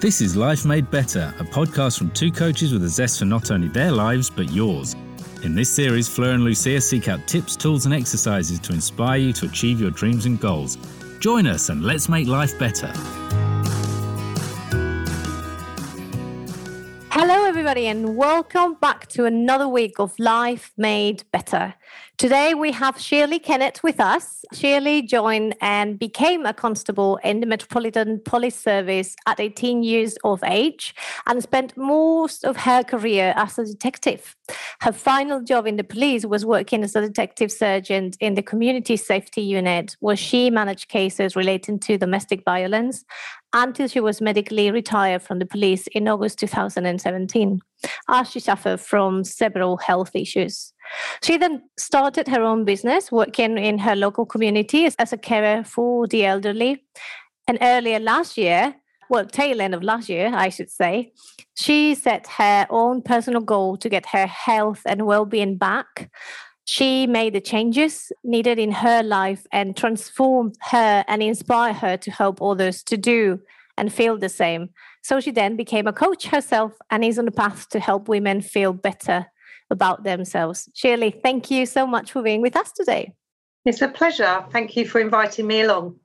This is Life Made Better, a podcast from two coaches with a zest for not only their lives, but yours. In this series, Fleur and Lucia seek out tips, tools, and exercises to inspire you to achieve your dreams and goals. Join us and let's make life better. Hello, everybody, and welcome back to another week of Life Made Better. Today we have Shirley Kennett with us. Shirley joined and became a constable in the Metropolitan Police Service at 18 years of age and spent most of her career as a detective. Her final job in the police was working as a detective sergeant in the community safety unit, where she managed cases relating to domestic violence until she was medically retired from the police in August 2017, as she suffered from several health issues. She then started her own business, working in her local community as a carer for the elderly. And earlier last year, well, tail end of last year, I should say, she set her own personal goal to get her health and well being back. She made the changes needed in her life and transformed her and inspired her to help others to do and feel the same. So she then became a coach herself and is on the path to help women feel better about themselves. Shirley, thank you so much for being with us today. It's a pleasure. Thank you for inviting me along.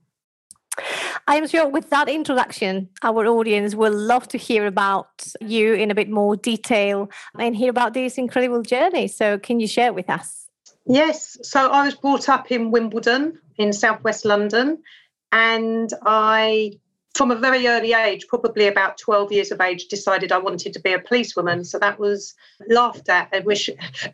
I am sure with that introduction, our audience will love to hear about you in a bit more detail and hear about this incredible journey. So, can you share with us? Yes. So, I was brought up in Wimbledon in southwest London, and I from a very early age, probably about 12 years of age, decided I wanted to be a policewoman. So that was laughed at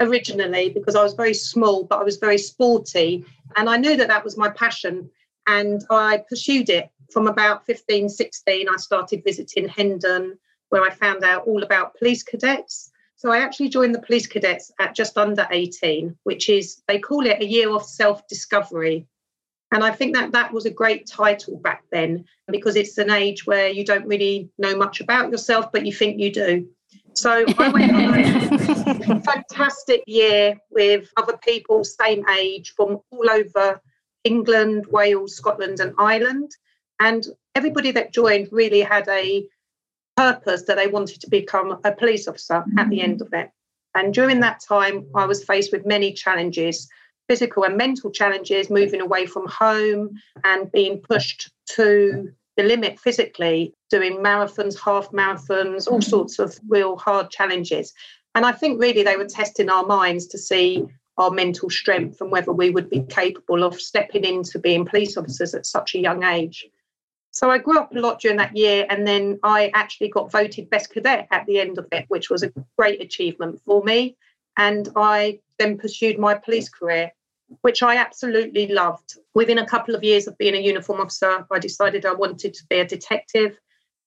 originally because I was very small, but I was very sporty. And I knew that that was my passion. And I pursued it from about 15, 16. I started visiting Hendon, where I found out all about police cadets. So I actually joined the police cadets at just under 18, which is, they call it a year of self discovery. And I think that that was a great title back then because it's an age where you don't really know much about yourself, but you think you do. So I went on a fantastic year with other people, same age, from all over England, Wales, Scotland, and Ireland. And everybody that joined really had a purpose that they wanted to become a police officer at the mm-hmm. end of it. And during that time, I was faced with many challenges physical and mental challenges, moving away from home and being pushed to the limit physically, doing marathons, half marathons, all mm-hmm. sorts of real hard challenges. And I think really they were testing our minds to see our mental strength and whether we would be capable of stepping into being police officers at such a young age. So I grew up a lot during that year, and then I actually got voted best cadet at the end of it, which was a great achievement for me. And I then pursued my police career which I absolutely loved. Within a couple of years of being a uniform officer, I decided I wanted to be a detective.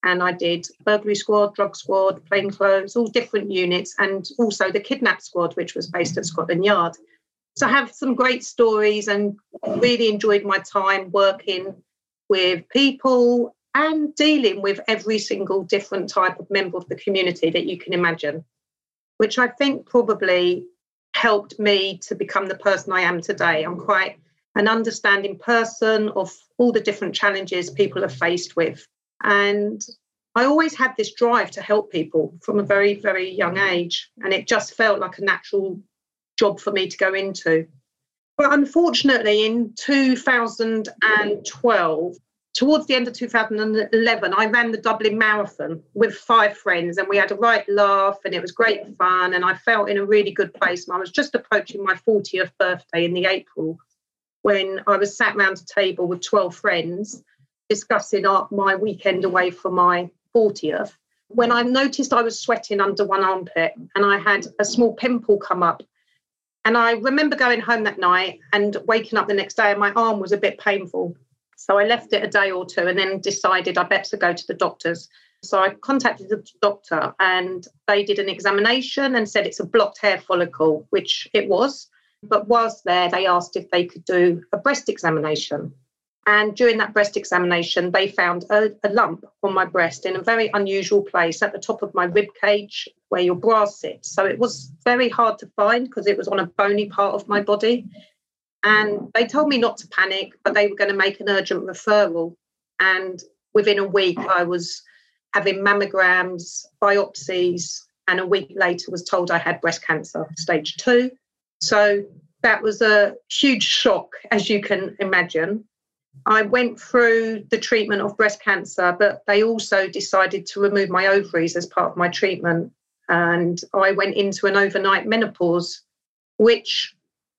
And I did burglary squad, drug squad, plainclothes, all different units, and also the kidnap squad, which was based at Scotland Yard. So I have some great stories and really enjoyed my time working with people and dealing with every single different type of member of the community that you can imagine, which I think probably helped me to become the person I am today. I'm quite an understanding person of all the different challenges people are faced with. And I always had this drive to help people from a very, very young age. And it just felt like a natural job for me to go into. Unfortunately, in 2012, towards the end of 2011, I ran the Dublin Marathon with five friends, and we had a right laugh, and it was great fun. And I felt in a really good place. And I was just approaching my 40th birthday in the April when I was sat around a table with 12 friends discussing my weekend away for my 40th. When I noticed I was sweating under one armpit and I had a small pimple come up. And I remember going home that night and waking up the next day, and my arm was a bit painful. So I left it a day or two and then decided I better go to the doctors. So I contacted the doctor and they did an examination and said it's a blocked hair follicle, which it was. But whilst there, they asked if they could do a breast examination. And during that breast examination, they found a, a, lump on my breast in a very unusual place at the top of my rib cage where your bra sits. So it was very hard to find because it was on a bony part of my body. And they told me not to panic, but they were going to make an urgent referral. And within a week, I was having mammograms, biopsies, and a week later was told I had breast cancer, stage two. So that was a huge shock, as you can imagine. I went through the treatment of breast cancer, but they also decided to remove my ovaries as part of my treatment. And I went into an overnight menopause, which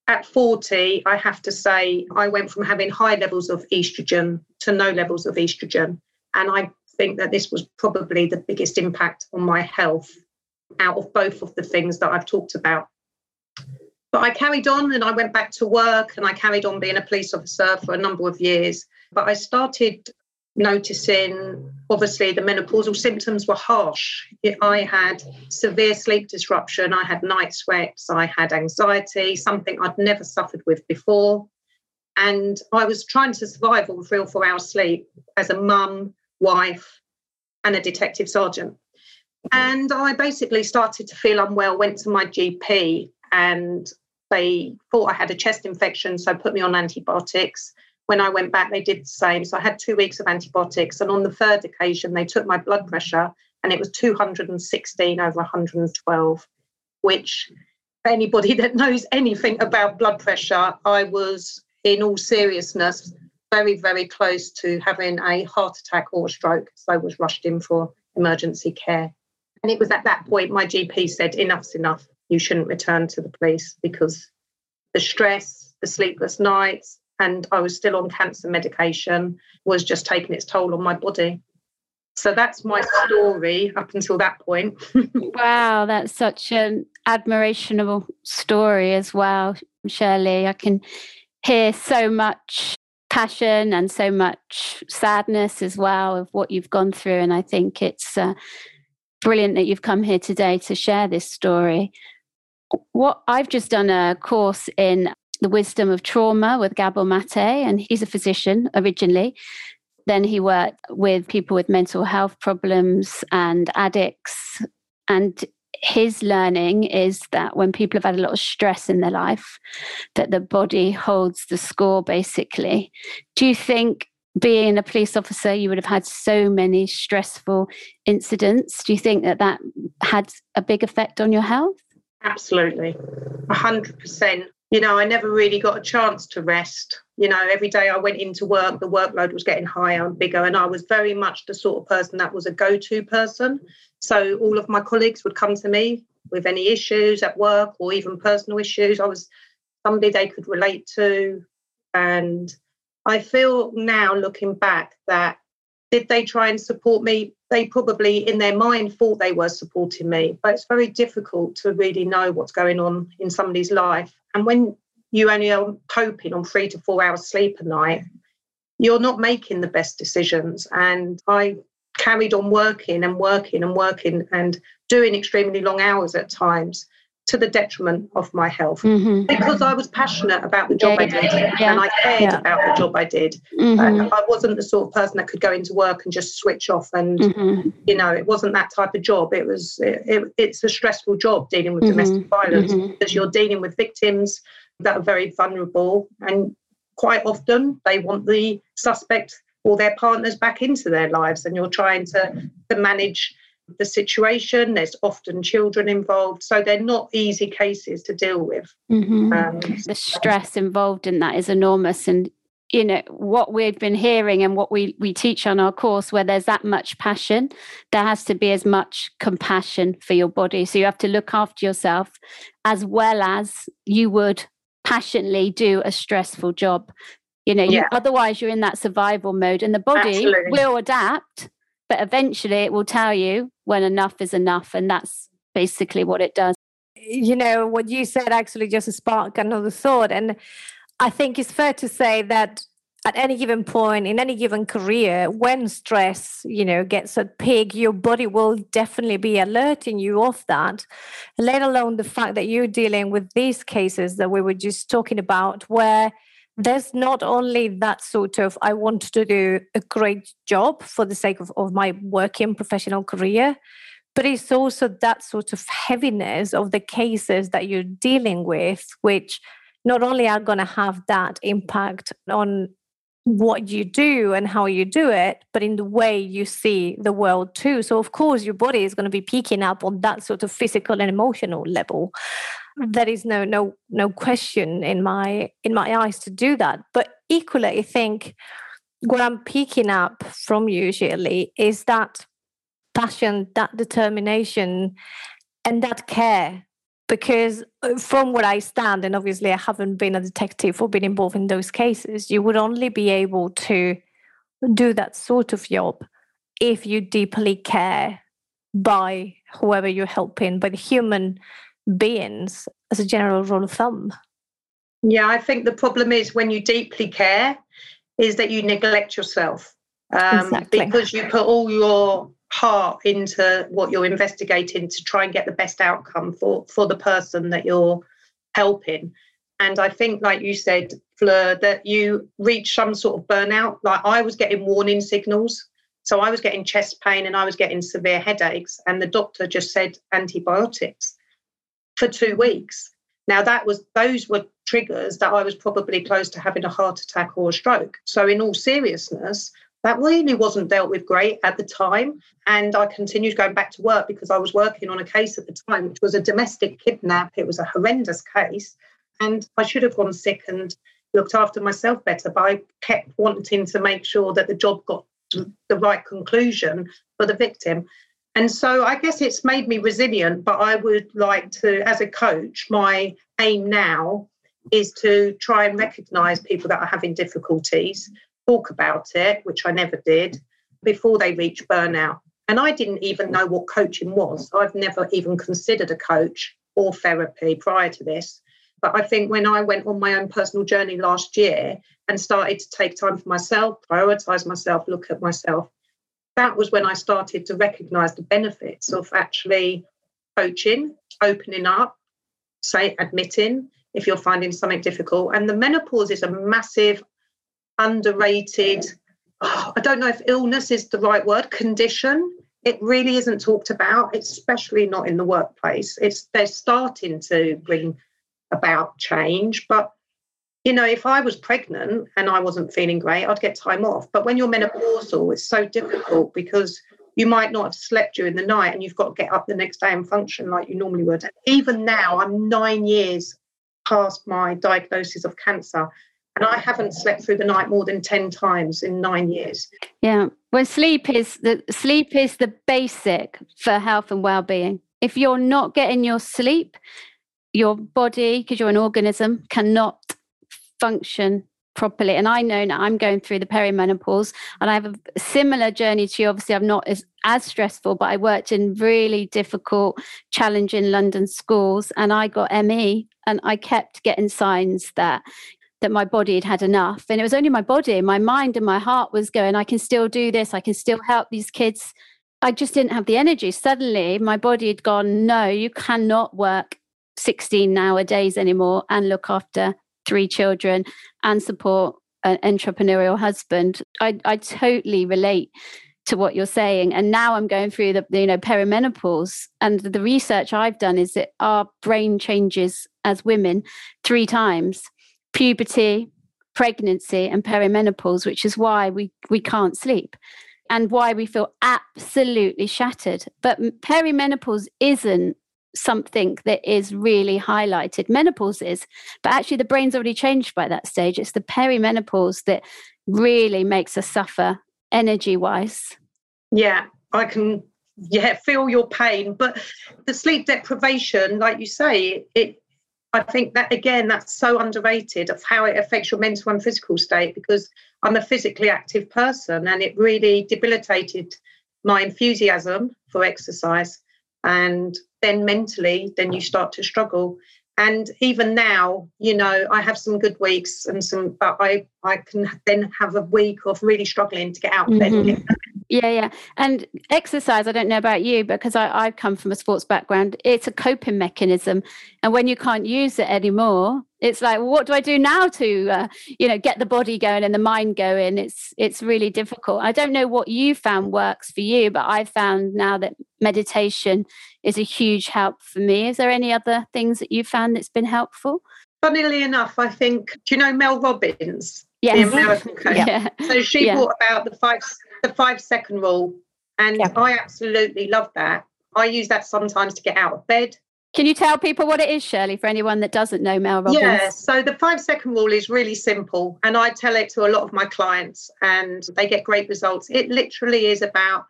at 40, I have to say, I went from having high levels of estrogen to no levels of estrogen. And I think that this was probably the biggest impact on my health out of both of the things that I've talked about. But I carried on and I went back to work and I carried on being a police officer for a number of years. But I started noticing obviously the menopausal symptoms were harsh. I had severe sleep disruption, I had night sweats, I had anxiety, something I'd never suffered with before. And I was trying to survive on three or four hours sleep as a mum, wife, and a detective sergeant. And I basically started to feel unwell, went to my GP, and they thought I had a chest infection, so put me on antibiotics. When I went back, they did the same. So I had two weeks of antibiotics. And on the third occasion, they took my blood pressure and it was 216 over 112, which for anybody that knows anything about blood pressure, I was in all seriousness very, very close to having a heart attack or a stroke. So I was rushed in for emergency care. And it was at that point my GP said, enough's enough. You shouldn't return to the police because the stress, the sleepless nights, and I was still on cancer medication was just taking its toll on my body. So that's my story up until that point. wow, that's such an admirational story as well, Shirley. I can hear so much passion and so much sadness as well of what you've gone through. And I think it's uh, brilliant that you've come here today to share this story. What I've just done a course in the wisdom of trauma with Gabor Mate, and he's a physician originally. Then he worked with people with mental health problems and addicts. And his learning is that when people have had a lot of stress in their life, that the body holds the score basically. Do you think being a police officer, you would have had so many stressful incidents? Do you think that that had a big effect on your health? Absolutely, 100%. You know, I never really got a chance to rest. You know, every day I went into work, the workload was getting higher and bigger. And I was very much the sort of person that was a go to person. So all of my colleagues would come to me with any issues at work or even personal issues. I was somebody they could relate to. And I feel now looking back that did they try and support me? They probably in their mind thought they were supporting me, but it's very difficult to really know what's going on in somebody's life. And when you only are coping on three to four hours sleep a night, you're not making the best decisions. And I carried on working and working and working and doing extremely long hours at times to the detriment of my health mm-hmm. because I was passionate about the job yeah, I did yeah, and I cared yeah. about the job I did. Mm-hmm. I wasn't the sort of person that could go into work and just switch off. And mm-hmm. you know, it wasn't that type of job. It was. It, it, it's a stressful job dealing with mm-hmm. domestic violence mm-hmm. because you're dealing with victims that are very vulnerable and quite often they want the suspect or their partners back into their lives and you're trying to, to manage the situation there's often children involved so they're not easy cases to deal with mm-hmm. um, the stress involved in that is enormous and you know what we've been hearing and what we we teach on our course where there's that much passion there has to be as much compassion for your body so you have to look after yourself as well as you would passionately do a stressful job you know, yeah. you, otherwise you're in that survival mode and the body Absolutely. will adapt, but eventually it will tell you when enough is enough. And that's basically what it does. You know, what you said actually just sparked another thought. And I think it's fair to say that at any given point in any given career when stress you know gets a peak your body will definitely be alerting you of that let alone the fact that you're dealing with these cases that we were just talking about where there's not only that sort of i want to do a great job for the sake of, of my working professional career but it's also that sort of heaviness of the cases that you're dealing with which not only are going to have that impact on what you do and how you do it, but in the way you see the world too. So, of course, your body is going to be picking up on that sort of physical and emotional level. There is no no no question in my in my eyes to do that. But equally, I think what I'm picking up from Shirley, is that passion, that determination, and that care because uh, from what I stand, and obviously I haven't been a detective or been involved in those cases, you would only be able to do that sort of job if you deeply care by whoever you're helping, by the human beings as a general rule of thumb. Yeah, I think the problem is when you deeply care, is that you neglect yourself um, exactly. because you put all your heart into what you're investigating to try and get the best outcome for for the person that you're helping. And i think like you said fleur that you reach some sort of burnout. Like i was getting warning signals. So i was getting chest pain and i was getting severe headaches. And the doctor just said antibiotics for two weeks now that was those were triggers that i was probably close to having a heart attack or a stroke so in all seriousness that really wasn't dealt with great at the time. And I continued going back to work because I was working on a case at the time, which was a domestic kidnap. It was a horrendous case. And I should have gone sick and looked after myself better, but I kept wanting to make sure that the job got the right conclusion for the victim. And so I guess it's made me resilient, but I would like to, as a coach, my aim now is to try and recognize people that are having difficulties talk about it, which I never did, before they reach burnout. And I didn't even know what coaching was. I've never even considered a coach or therapy prior to this. But I think when I went on my own personal journey last year and started to take time for myself, prioritize myself, look at myself, that was when I started to recognize the benefits of actually coaching, opening up, say, admitting if you're finding something difficult. And the menopause is a massive underrated, oh, I don't know if illness is the right word, condition. It really isn't talked about, especially not in the workplace. It's they're starting to bring about change, but you know, if I was pregnant and I wasn't feeling great, I'd get time off. But when you're menopausal, it's so difficult because you might not have slept during the night and you've got to get up the next day and function like you normally would. Even now, I'm nine years past my diagnosis of cancer and I haven't slept through the night more than 10 times in nine years. Yeah. Well, sleep is the sleep is the basic for health and well-being. If you're not getting your sleep, your body, because you're an organism, cannot function properly. And I know now I'm going through the perimenopause and I have a similar journey to you. Obviously, I'm not as, as stressful, but I worked in really difficult, challenging London schools and I got ME and I kept getting signs that that my body had had enough. And it was only my body, my mind, and my heart was going, I can still do this. I can still help these kids. I just didn't have the energy. Suddenly, my body had gone, no, you cannot work 16 hour days anymore and look after three children and support an entrepreneurial husband. I, I totally relate to what you're saying. And now I'm going through the, you know, perimenopause. And the research I've done is that our brain changes as women three times puberty, pregnancy, and perimenopause, which is why we, we can't sleep and why we feel absolutely shattered. But perimenopause isn't something that is really highlighted. Menopause is, but actually the brain's already changed by that stage. It's the perimenopause that really makes us suffer energy wise. Yeah, I can yeah feel your pain but the sleep deprivation like you say it I think that again, that's so underrated of how it affects your mental and physical state because I'm a physically active person and it really debilitated my enthusiasm for exercise. And then mentally, then you start to struggle. And even now, you know, I have some good weeks and some, but I, I can then have a week of really struggling to get out of mm-hmm. Yeah, yeah. And exercise, I don't know about you, because I, I come from a sports background, it's a coping mechanism. And when you can't use it anymore, it's like, well, what do I do now to, uh, you know, get the body going and the mind going? It's it's really difficult. I don't know what you found works for you, but I found now that meditation is a huge help for me. Is there any other things that you found that's been helpful? Funnily enough, I think, do you know Mel Robbins? Yes. The American coach. Yeah. So she Yeah. brought about the five the five second rule, and Yeah. I absolutely love that. I use that sometimes to get out of bed. Can you tell people what it is, Shirley, for anyone that doesn't know Mel Robbins? Yeah, so the five second rule is really simple, and I tell it to a lot of my clients, and they get great results. It literally is about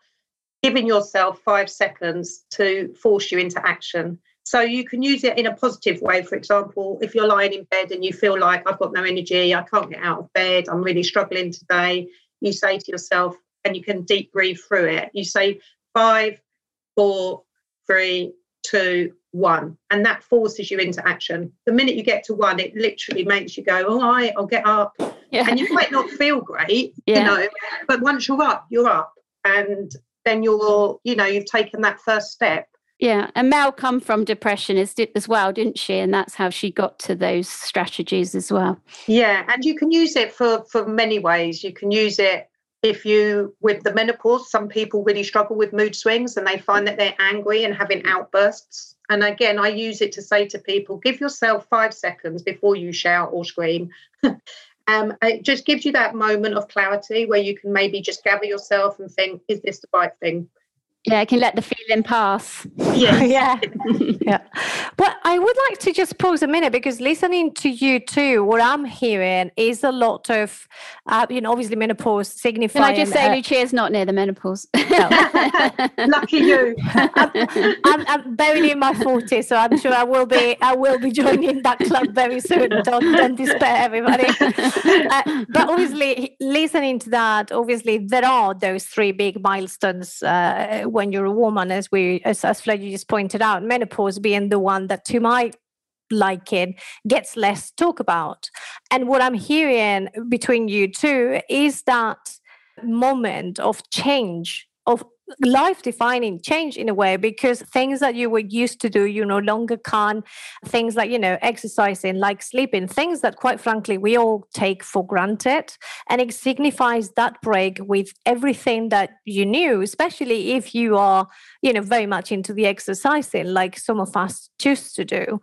giving yourself five seconds to force you into action. So you can use it in a positive way. For example, if you're lying in bed and you feel like I've got no energy, I can't get out of bed, I'm really struggling today, you say to yourself, and you can deep breathe through it. You say five, four, three, two, one, and that forces you into action. The minute you get to one, it literally makes you go, all right, I'll get up. Yeah. And you might not feel great, Yeah. you know, but once you're up, you're up. And then you're, you know, you've taken that first step. Yeah, and Mel come from depression as, as well, didn't she? And that's how she got to those strategies as well. Yeah, and you can use it for for many ways. You can use it if you with the menopause. Some people really struggle with mood swings, and they find that they're angry and having outbursts. And again, I use it to say to people, give yourself five seconds before you shout or scream. um, it just gives you that moment of clarity where you can maybe just gather yourself and think, is this the right thing? Yeah, I can let the feeling pass. Yes. yeah yeah but i would like to just pause a minute because listening to you too what i'm hearing is a lot of uh, you know obviously menopause Can I just say, uh, Lucia's not near the menopause? Lucky you. I'm, I'm barely in my 40s, so I'm sure I will be. I will be joining that club very soon. Don't, don't despair, everybody. Uh, but obviously, listening to that, obviously there are those three big milestones uh, when you're a woman, as we, as, as Fledgy just pointed out. Menopause being the one that, to my liking, gets less talk about. And what I'm hearing between you two is that moment of change of life defining change in a way because things that you were used to do you no longer can. Things like you know exercising like sleeping things that quite frankly we all take for granted. And it signifies that break with everything that you knew especially if you are you know very much into the exercising like some of us choose to do.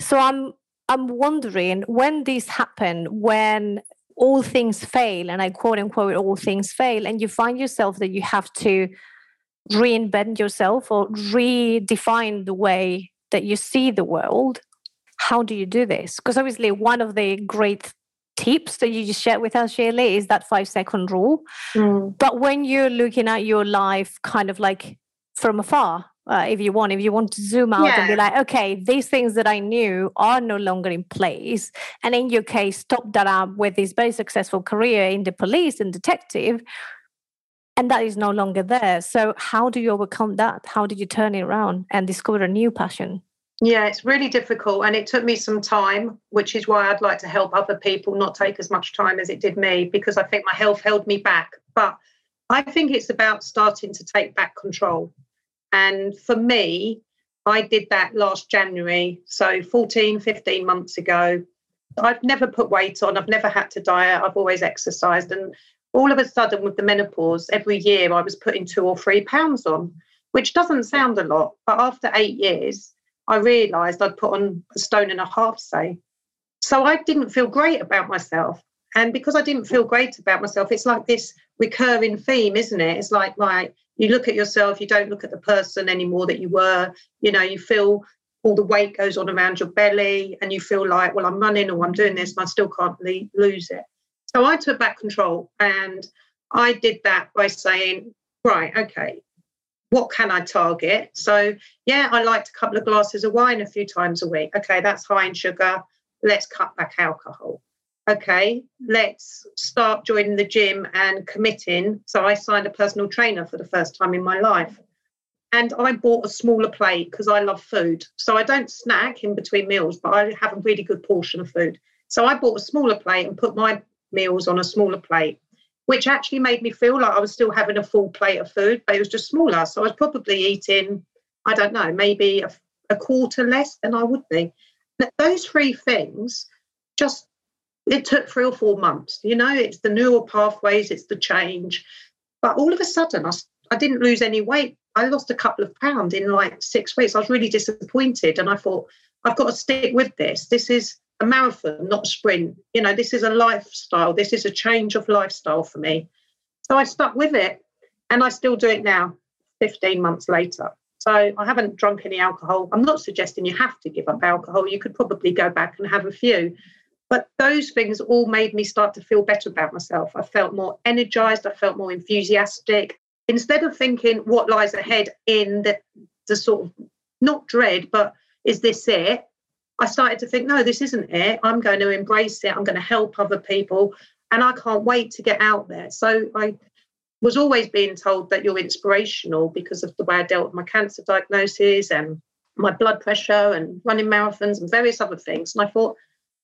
So i'm i'm wondering when this happened when all things fail and i quote unquote all things fail and you find yourself that you have to reinvent yourself or redefine the way that you see the world how do you do this? Because obviously one of the great tips that you just shared with us shirley is that five second rule. Mm. but when you're looking at your life kind of like from afar uh, if you want if you want to zoom out and be like okay these things that i knew are no longer in place and in your case top that up with this very successful career in the police and detective and that is no longer there so how do you overcome that how do you turn it around and discover a new passion Yeah, it's really difficult. And it took me some time, which is why I'd like to help other people not take as much time as it did me, because I think my health held me back. But I think it's about starting to take back control. And for me, I did that last January. So 14, 15 months ago. I've never put weight on, I've never had to diet, I've always exercised. And all of a sudden, with the menopause, every year I was putting two or three pounds on, which doesn't sound a lot. But after eight years, I realised I'd put on a stone and a half, say. So I didn't feel great about myself. And because I didn't feel great about myself, it's like this recurring theme, isn't it? It's like, right, you look at yourself, you don't look at the person anymore that you were. You know, you feel all the weight goes on around your belly and you feel like, well, I'm running or I'm doing this and I still can't le- lose it. So I took back control and I did that by saying, right, okay, what can I target? So, yeah, I liked a couple of glasses of wine a few times a week. Okay, that's high in sugar. Let's cut back alcohol. Okay, let's start joining the gym and committing. So, I signed a personal trainer for the first time in my life. And I bought a smaller plate because I love food. So, I don't snack in between meals, but I have a really good portion of food. So, I bought a smaller plate and put my meals on a smaller plate which actually made me feel like I was still having a full plate of food, but it was just smaller. So I was probably eating, I don't know, maybe a, a quarter less than I would be. But those three things just, it took three or four months. You know, it's the neural pathways, it's the change. But all of a sudden, I, I didn't lose any weight. I lost a couple of pounds in like six weeks. I was really disappointed. And I thought, I've got to stick with this. This is a marathon, not a sprint. You know, this is a lifestyle. This is a change of lifestyle for me. So I stuck with it and I still do it now, 15 months later. So I haven't drunk any alcohol. I'm not suggesting you have to give up alcohol. You could probably go back and have a few. But those things all made me start to feel better about myself. I felt more energized. I felt more enthusiastic. Instead of thinking what lies ahead in the, the sort of not dread, but is this it? I started to think, no, this isn't it. I'm going to embrace it. I'm going to help other people. And I can't wait to get out there. So I was always being told that you're inspirational because of the way I dealt with my cancer diagnosis and my blood pressure and running marathons and various other things. And I thought,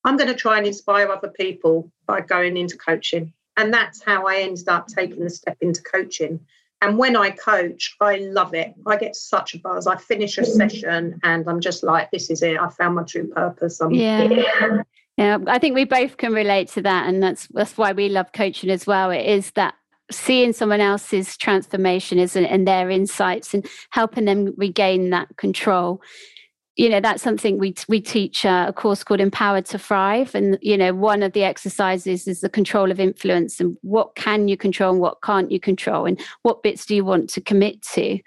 I'm going to try and inspire other people by going into coaching. And that's how I ended up taking the step into coaching. And when I coach, I love it. I get such a buzz. I finish a session and I'm just like, this is it. I found my true purpose. I'm yeah. Yeah, I think we both can relate to that, and that's that's why we love coaching as well. It is that seeing someone else's transformation is and their insights and helping them regain that control you know that's something we we teach uh, a course called empowered to thrive. And you know one of the exercises is the control of influence and what can you control and what can't you control and what bits do you want to commit to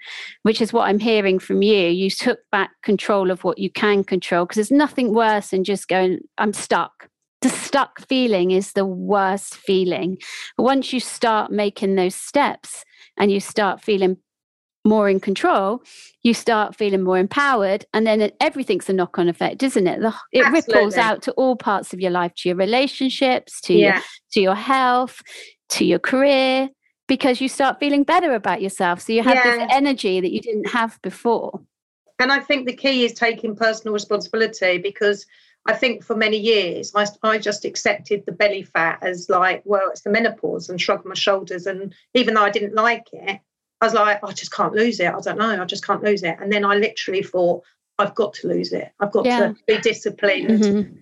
which is what i'm hearing from you. You took back control of what you can control because there's nothing worse than just going i'm stuck. The stuck feeling is the worst feeling. Once you start making those steps and you start feeling more in control, you start feeling more empowered, and then everything's a knock on effect, isn't it? The, it Absolutely. ripples out to all parts of your life, to your relationships, to yeah. your, to your health, to your career, because you start feeling better about yourself. So you have yeah. this energy that you didn't have before. And I think the key is taking personal responsibility because I think for many years I, I just accepted the belly fat as like, well, it's the menopause and shrugged my shoulders. And even though I didn't like it, I was like, I just can't lose it. I don't know. I just can't lose it. And then I literally thought, I've got to lose it. I've got yeah. to be disciplined. Mm-hmm.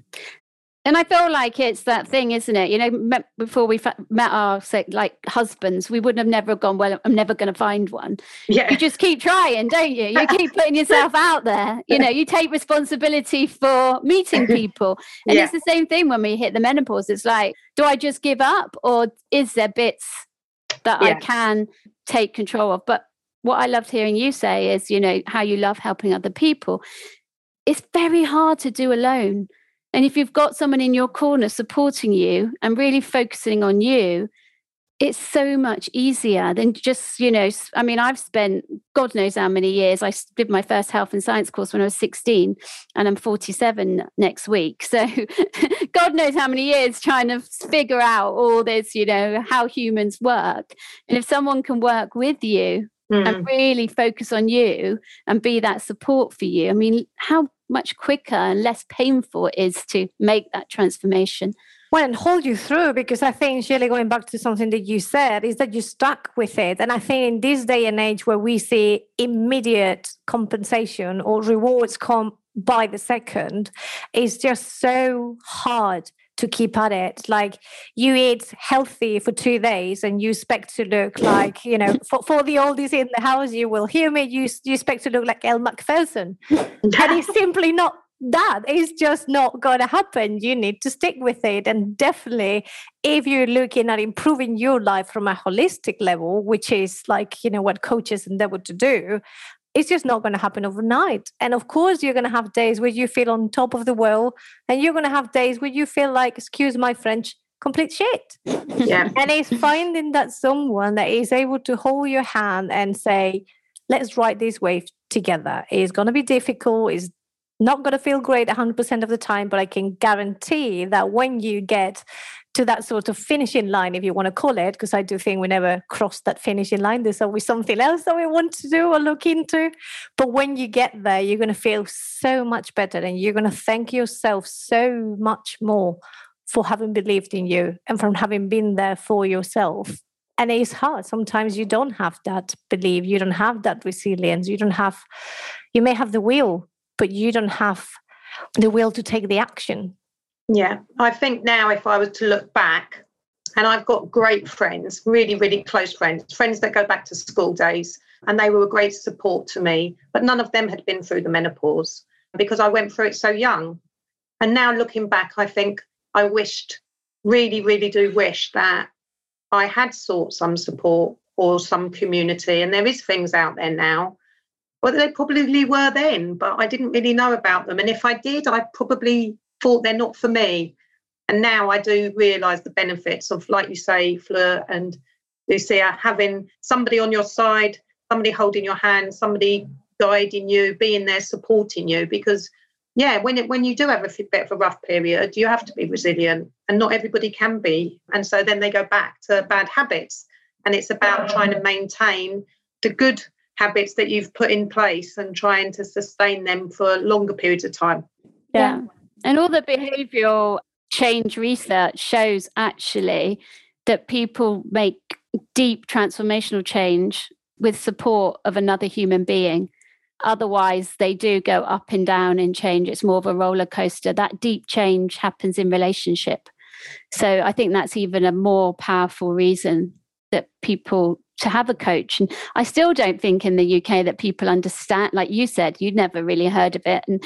And I feel like it's that thing, isn't it? You know, before we met our like husbands, we wouldn't have never gone. Well, I'm never going to find one. Yeah. You just keep trying, don't you? You keep putting yourself out there. You know, you take responsibility for meeting people, and yeah. it's the same thing when we hit the menopause. It's like, do I just give up, or is there bits that yeah. I can take control of. But what I loved hearing you say is, you know, how you love helping other people. It's very hard to do alone. And if you've got someone in your corner supporting you and really focusing on you, it's so much easier than just, you know, I mean, I've spent God knows how many years. I did my first health and science course when I was 16, and I'm 47 next week. So God knows how many years trying to figure out all this, you know, how humans work. And if someone can work with you mm. and really focus on you and be that support for you, I mean, how much quicker and less painful it is to make that transformation well, and hold you through because I think, Shirley, going back to something that you said, is that you stuck with it. And I think in this day and age where we see immediate compensation or rewards come by the second, it's just so hard to keep at it. Like you eat healthy for two days and you expect to look like, you know, for, for the oldies in the house, you will hear me, you, you expect to look like Elle Macpherson. and it's simply not that is just not going to happen. You need to stick with it. And definitely, if you're looking at improving your life from a holistic level, which is like, you know, what coaches endeavor to do, it's just not going to happen overnight. And of course, you're going to have days where you feel on top of the world, and you're going to have days where you feel like, excuse my French, complete shit. Yeah. and it's finding that someone that is able to hold your hand and say, let's ride this wave together. It's going to be difficult. It's not going to feel great 100% of the time, but I can guarantee that when you get to that sort of finishing line, if you want to call it, because I do think we never cross that finishing line. There's always something else that we want to do or look into. But when you get there, you're going to feel so much better and you're going to thank yourself so much more for having believed in you and from having been there for yourself. And it's hard. Sometimes you don't have that belief, you don't have that resilience, you don't have, you may have the will but you don't have the will to take the action. Yeah, I think now if I was to look back, and I've got great friends, really, really close friends, friends that go back to school days, and they were a great support to me, but none of them had been through the menopause because I went through it so young. And now looking back, I think I wished, really, really do wish that I had sought some support or some community. And there is things out there now. Well, they probably were then, but I didn't really know about them. And if I did, I probably thought they're not for me. And now I do realise the benefits of, like you say, Fleur and Lucia, having somebody on your side, somebody holding your hand, somebody guiding you, being there, supporting you. Because, yeah, when it, when you do have a bit of a rough period, you have to be resilient, and not everybody can be. And so then they go back to bad habits, and it's about trying to maintain the good habits that you've put in place and trying to sustain them for longer periods of time. Yeah. And all the behavioral change research shows actually that people make deep transformational change with support of another human being. Otherwise, they do go up and down in change. It's more of a roller coaster. That deep change happens in relationship. So I think that's even a more powerful reason that people to have a coach. And I still don't think in the UK that people understand, like you said, you'd never really heard of it. And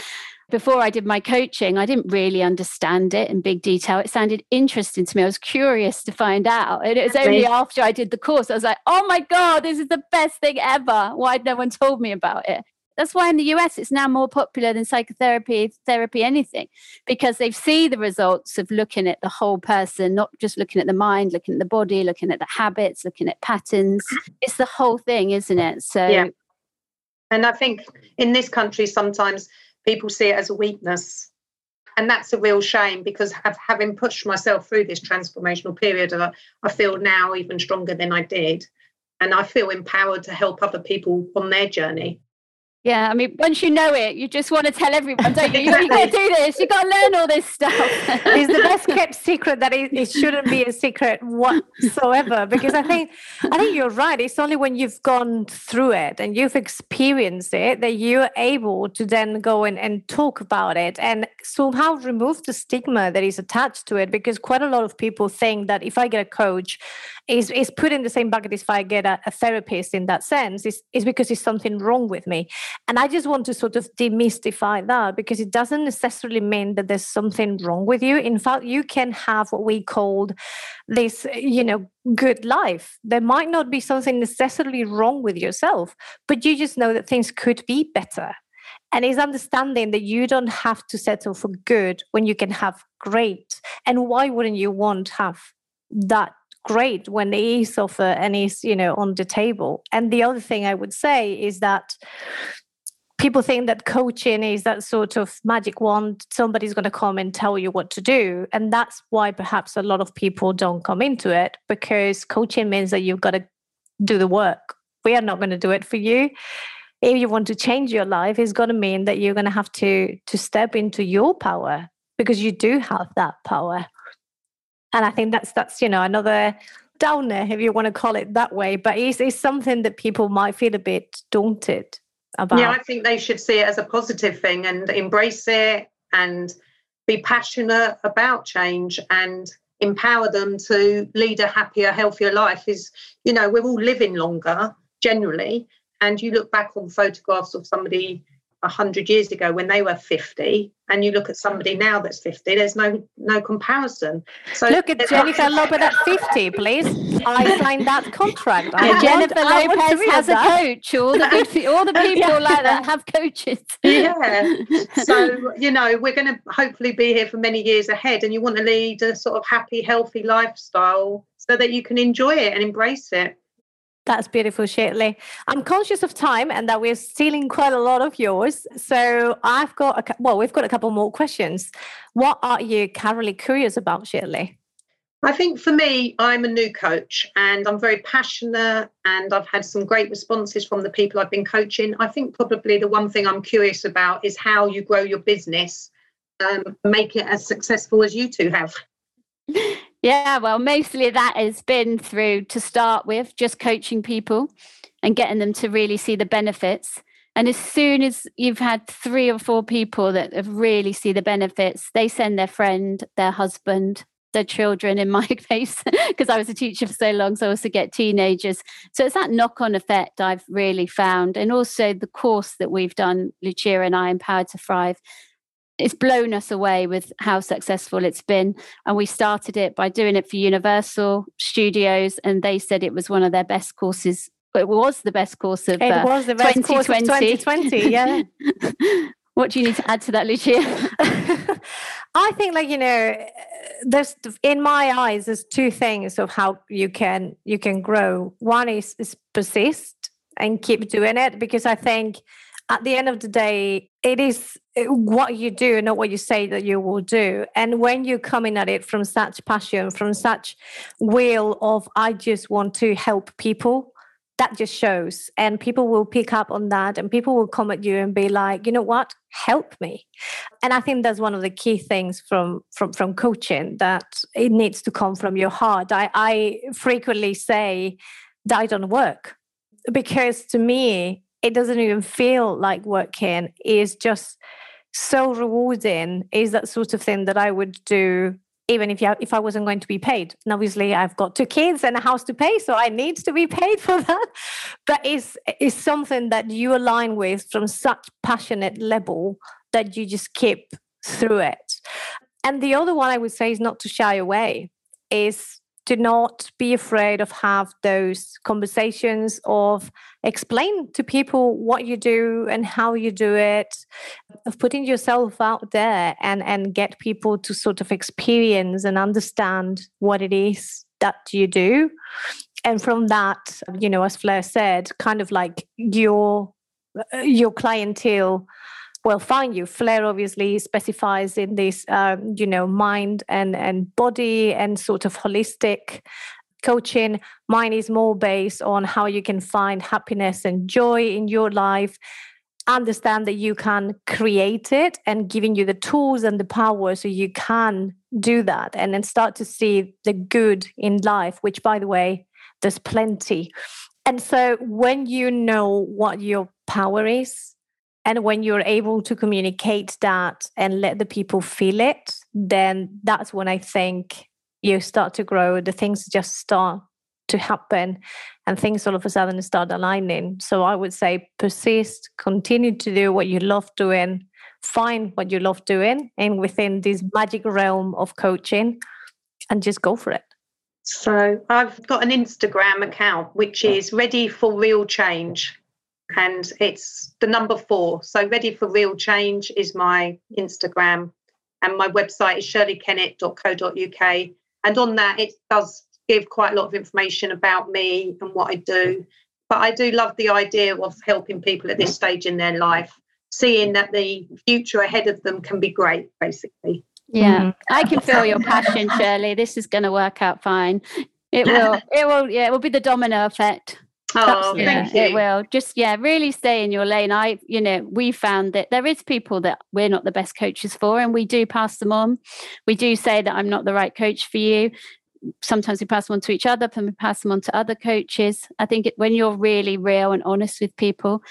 before I did my coaching, I didn't really understand it in big detail. It sounded interesting to me. I was curious to find out. And it was only after I did the course, I was like, oh my God, this is the best thing ever. Why had no one told me about it? That's why in the US it's now more popular than psychotherapy, therapy, anything, because they see the results of looking at the whole person, not just looking at the mind, looking at the body, looking at the habits, looking at patterns. It's the whole thing, isn't it? So, yeah. And I think in this country, sometimes people see it as a weakness. And that's a real shame because having pushed myself through this transformational period, I, I feel now even stronger than I did. And I feel empowered to help other people on their journey. Yeah, I mean, once you know it, you just want to tell everyone, don't you? You, you got to do this. You got to learn all this stuff. it's the best kept secret that it, it, shouldn't be a secret whatsoever. Because I think, I think you're right. It's only when you've gone through it and you've experienced it that you're able to then go in and talk about it and somehow remove the stigma that is attached to it. Because quite a lot of people think that if I get a coach, is is put in the same bucket as if I get a, a therapist in that sense. Is is because there's something wrong with me. And I just want to sort of demystify that because it doesn't necessarily mean that there's something wrong with you. In fact, you can have what we called this, you know, good life. There might not be something necessarily wrong with yourself, but you just know that things could be better. And it's understanding that you don't have to settle for good when you can have great. And why wouldn't you want to have that great when the is offer and is you know on the table. And the other thing i would say is that people think that coaching is that sort of magic wand. Somebody's going to come and tell you what to do. And that's why perhaps a lot of people don't come into it because coaching means that you've got to do the work. We are not going to do it for you. If you want to change your life it's going to mean that you're going to have to to step into your power because you do have that power and i think that's that's you know another downer if you want to call it that way but it's, it's something that people might feel a bit daunted about. Yeah i think they should see it as a positive thing and embrace it and be passionate about change and empower them to lead a happier healthier life is you know we're all living longer generally. And you look back on photographs of somebody 100 years ago when they were 50 and you look at somebody now that's 50 there's no no comparison. So look at jennifer lopez at 50 please. I signed that contract. Yeah, jennifer lopez has a coach. All the good, all the people yeah. like that have coaches. Yeah. So you know we're going to hopefully be here for many years ahead and you want to lead a sort of happy healthy lifestyle so that you can enjoy it and embrace it that's beautiful, Shirley. I'm conscious of time and that we're stealing quite a lot of yours. So I've got, a, well, we've got a couple more questions. What are you currently curious about, Shirley? I think for me, I'm a new coach and I'm very passionate and I've had some great responses from the people I've been coaching. I think probably the one thing I'm curious about is how you grow your business, um, make it as successful as you two have. Yeah, well, mostly that has been through to start with just coaching people and getting them to really see the benefits. And as soon as you've had three or four people that have really see the benefits, they send their friend, their husband, their children in my case, because I was a teacher for so long. So I also get teenagers. So it's that knock on effect I've really found. And also the course that we've done, Lucia and I, Empowered to Thrive, it's blown us away with how successful it's been. And we started it by doing it for Universal Studios, and they said it was one of their best courses. It was the best course of it uh, was the best 2020. Course of 2020. Yeah. what do you need to add to that, Lucia? I think, like you know, there's in my eyes, there's two things of how you can you can grow. One is is persist and keep doing it because I think at the end of the day, it is uh, what you do, not what you say that you will do. And when you're coming at it from such passion, from such will of, I just want to help people, that just shows. And people will pick up on that and people will come at you and be like, you know what? Help me. And I think that's one of the key things from from from coaching that it needs to come from your heart. I, I frequently say that I don't work because to me it doesn't even feel like working is just so rewarding is that sort of thing that i would do even if you, if I wasn't going to be paid. And obviously, I've got two kids and a house to pay, so I need to be paid for that. But it's, it's something that you align with from such passionate level that you just keep through it. And the other one I would say is not to shy away, is to not be afraid of have those conversations of explain to people what you do and how you do it of putting yourself out there and and get people to sort of experience and understand what it is that you do. And from that you know as Fleur said kind of like your uh, your clientele will find you. Fleur obviously specifies in this, um, you know, mind and and body and sort of holistic coaching. Mine is more based on how you can find happiness and joy in your life. Understand that you can create it and giving you the tools and the power so you can do that and then start to see the good in life, which, by the way, there's plenty. And so when you know what your power is, and when you're able to communicate that and let the people feel it, then that's when I think you start to grow. The things just start to happen and things all of a sudden start aligning. So I would say persist, continue to do what you love doing, find what you love doing, and within this magic realm of coaching, and just go for it. So I've got an Instagram account which is ready for real change and it's the number four. So, Ready for Real Change is my Instagram, and my website is shirleykennett.co.uk. And on that, it does give quite a lot of information about me and what I do. But I do love the idea of helping people at this stage in their life, seeing that the future ahead of them can be great, basically. Yeah, mm-hmm. I can feel your passion, Shirley. This is going to work out fine. It will. It will. Yeah, it will be the domino effect. Oh, yeah, It will just yeah, really stay in your lane. I, you know, we found that there is people that we're not the best coaches for, and we do pass them on. We do say that I'm not the right coach for you. Sometimes we pass them on to each other, and we pass them on to other coaches. I think it, when you're really real and honest with people,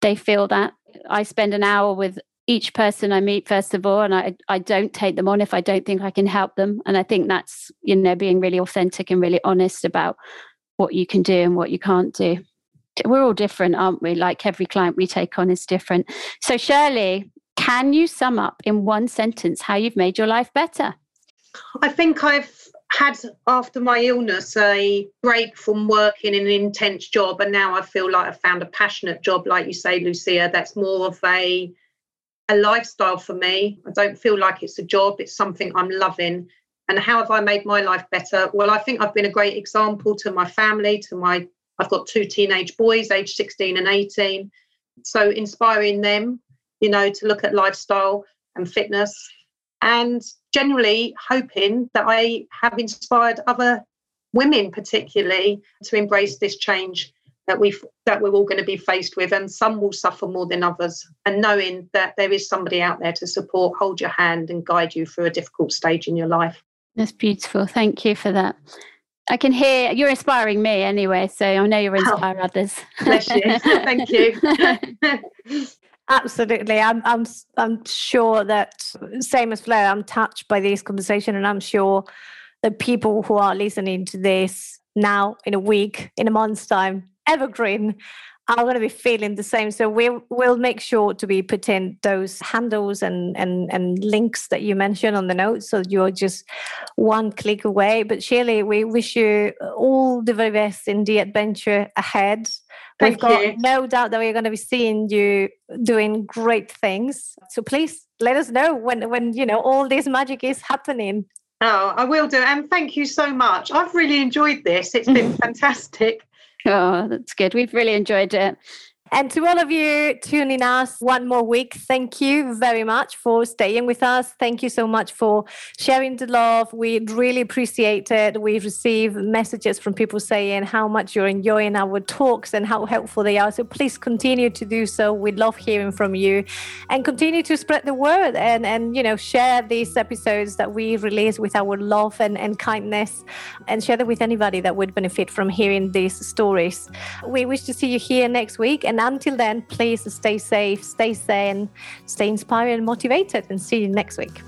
they feel that. I spend an hour with each person I meet first of all, and I I don't take them on if I don't think I can help them. And I think that's you know being really authentic and really honest about what you can do and what you can't do. We're all different, aren't we? Like every client we take on is different. So, Shirley, can you sum up in one sentence how you've made your life better? I think I've had, after my illness, a break from working in an intense job. And now I feel like I've found a passionate job, like you say, Lucia, that's more of a a lifestyle for me. I don't feel like it's a job, it's something I'm loving. And how have I made my life better? Well, I think I've been a great example to my family, to my, I've got two teenage boys, age 16 and 18. So inspiring them, you know, to look at lifestyle and fitness and generally hoping that I have inspired other women particularly to embrace this change that we that we're all going to be faced with and some will suffer more than others and knowing that there is somebody out there to support hold your hand and guide you through a difficult stage in your life that's beautiful. Thank you for that. I can hear you're inspiring me anyway, so I know you're oh, inspiring oh, others. Bless you. Thank you. Absolutely. I'm I'm I'm sure that same as Fleur, I'm touched by this conversation and I'm sure that people who are listening to this now in a week, in a month's time, evergreen are going to be feeling the same. So we'll we'll make sure to be putting those handles and and and links that you mentioned on the notes, so you're just one click away. But Shirley, we wish you all the very best in the adventure ahead. Thank We've got you. no doubt that we're going to be seeing you doing great things. So please let us know when when you know all this magic is happening. Oh, I will do. And thank you so much. I've really enjoyed this. It's been fantastic. Oh, that's good. We've really enjoyed it. And to all of you tuning us one more week, thank you very much for staying with us. Thank you so much for sharing the love. We really appreciate it. We've received messages from people saying how much you're enjoying our talks and how helpful they are. So please continue to do so. We love hearing from you and continue to spread the word and, and you know, share these episodes that we release with our love and, and kindness and share them with anybody that would benefit from hearing these stories. We wish to see you here next week. And until then, please stay safe, stay sane, stay inspired and motivated, and see you next week.